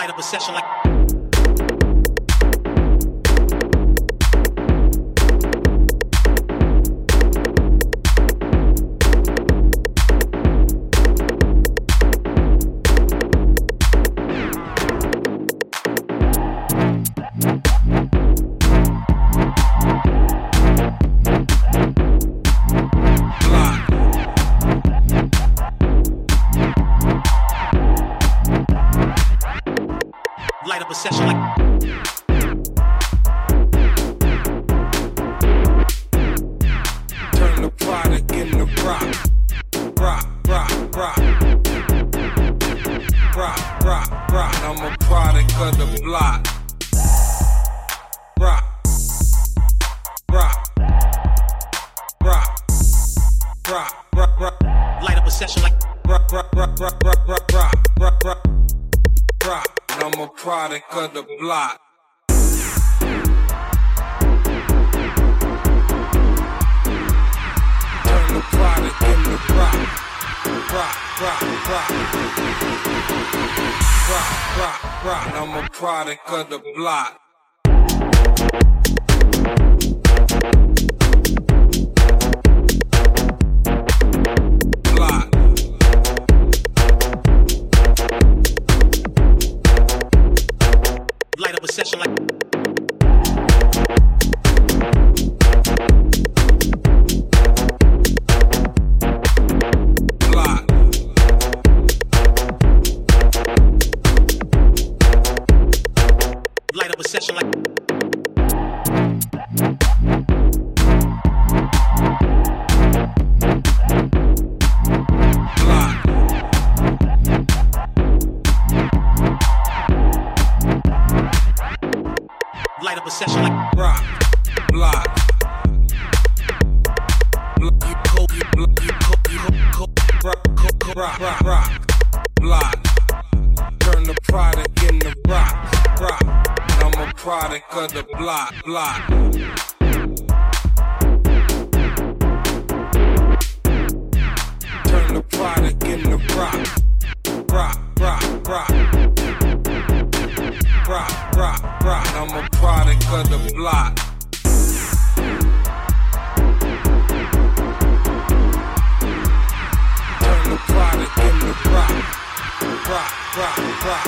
light up a session like. Light up a session like. Turn the product into rock. Rock, rock, rock. Rock, rock, rock. I'm a product of the block. Rock. Rock. Rock. Rock, rock, rock. Light up a session like. Rock, rock, rock, rock, rock, rock, rock, rock, rock. I'm a product of the block. Turn the product into rock. Rock, rock, rock. Rock, rock, rock. I'm a product of the. Block. obsession like of a session like rock, block. Rock, rock, rock, block. Turn the product into rock, rock. I'm a product of the block, block. Turn the product into rock, rock, rock. I'm a product of the block. Turn the product into rock. Rock, rock, rock.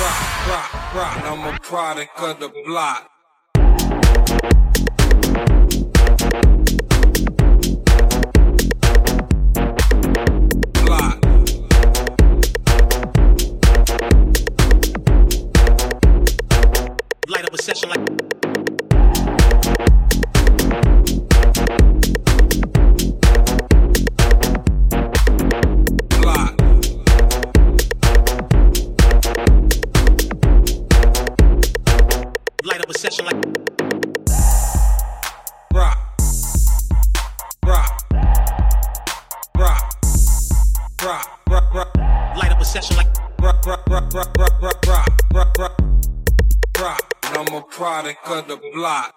Rock, rock, rock. I'm a product of the block. Block. rock, rock, rock, rock, light up a session like rock, rock, rock, rock, rock, rock, rock product of the block.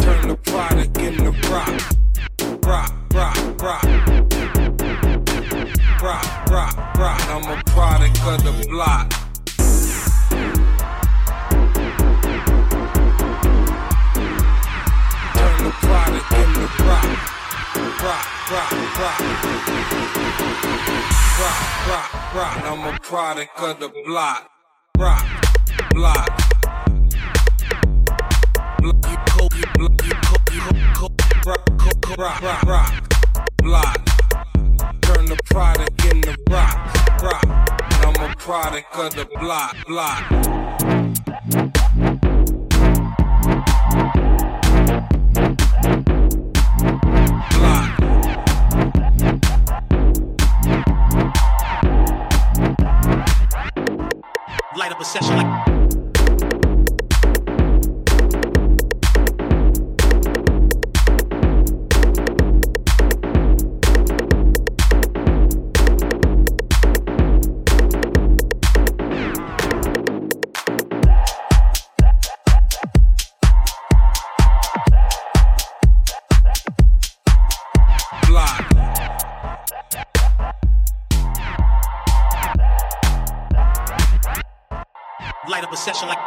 Turn the product into rock, rock, rock, rock, rock, rock, rock. I'm a product of the block. Turn the product into rock, rock, rock, rock, rock, rock, rock. I'm a product of the block, rock, block. Rock, rock, rock, block. Turn the product into rock, rock. I'm a product of the block, block. Up a session like. Light up a session like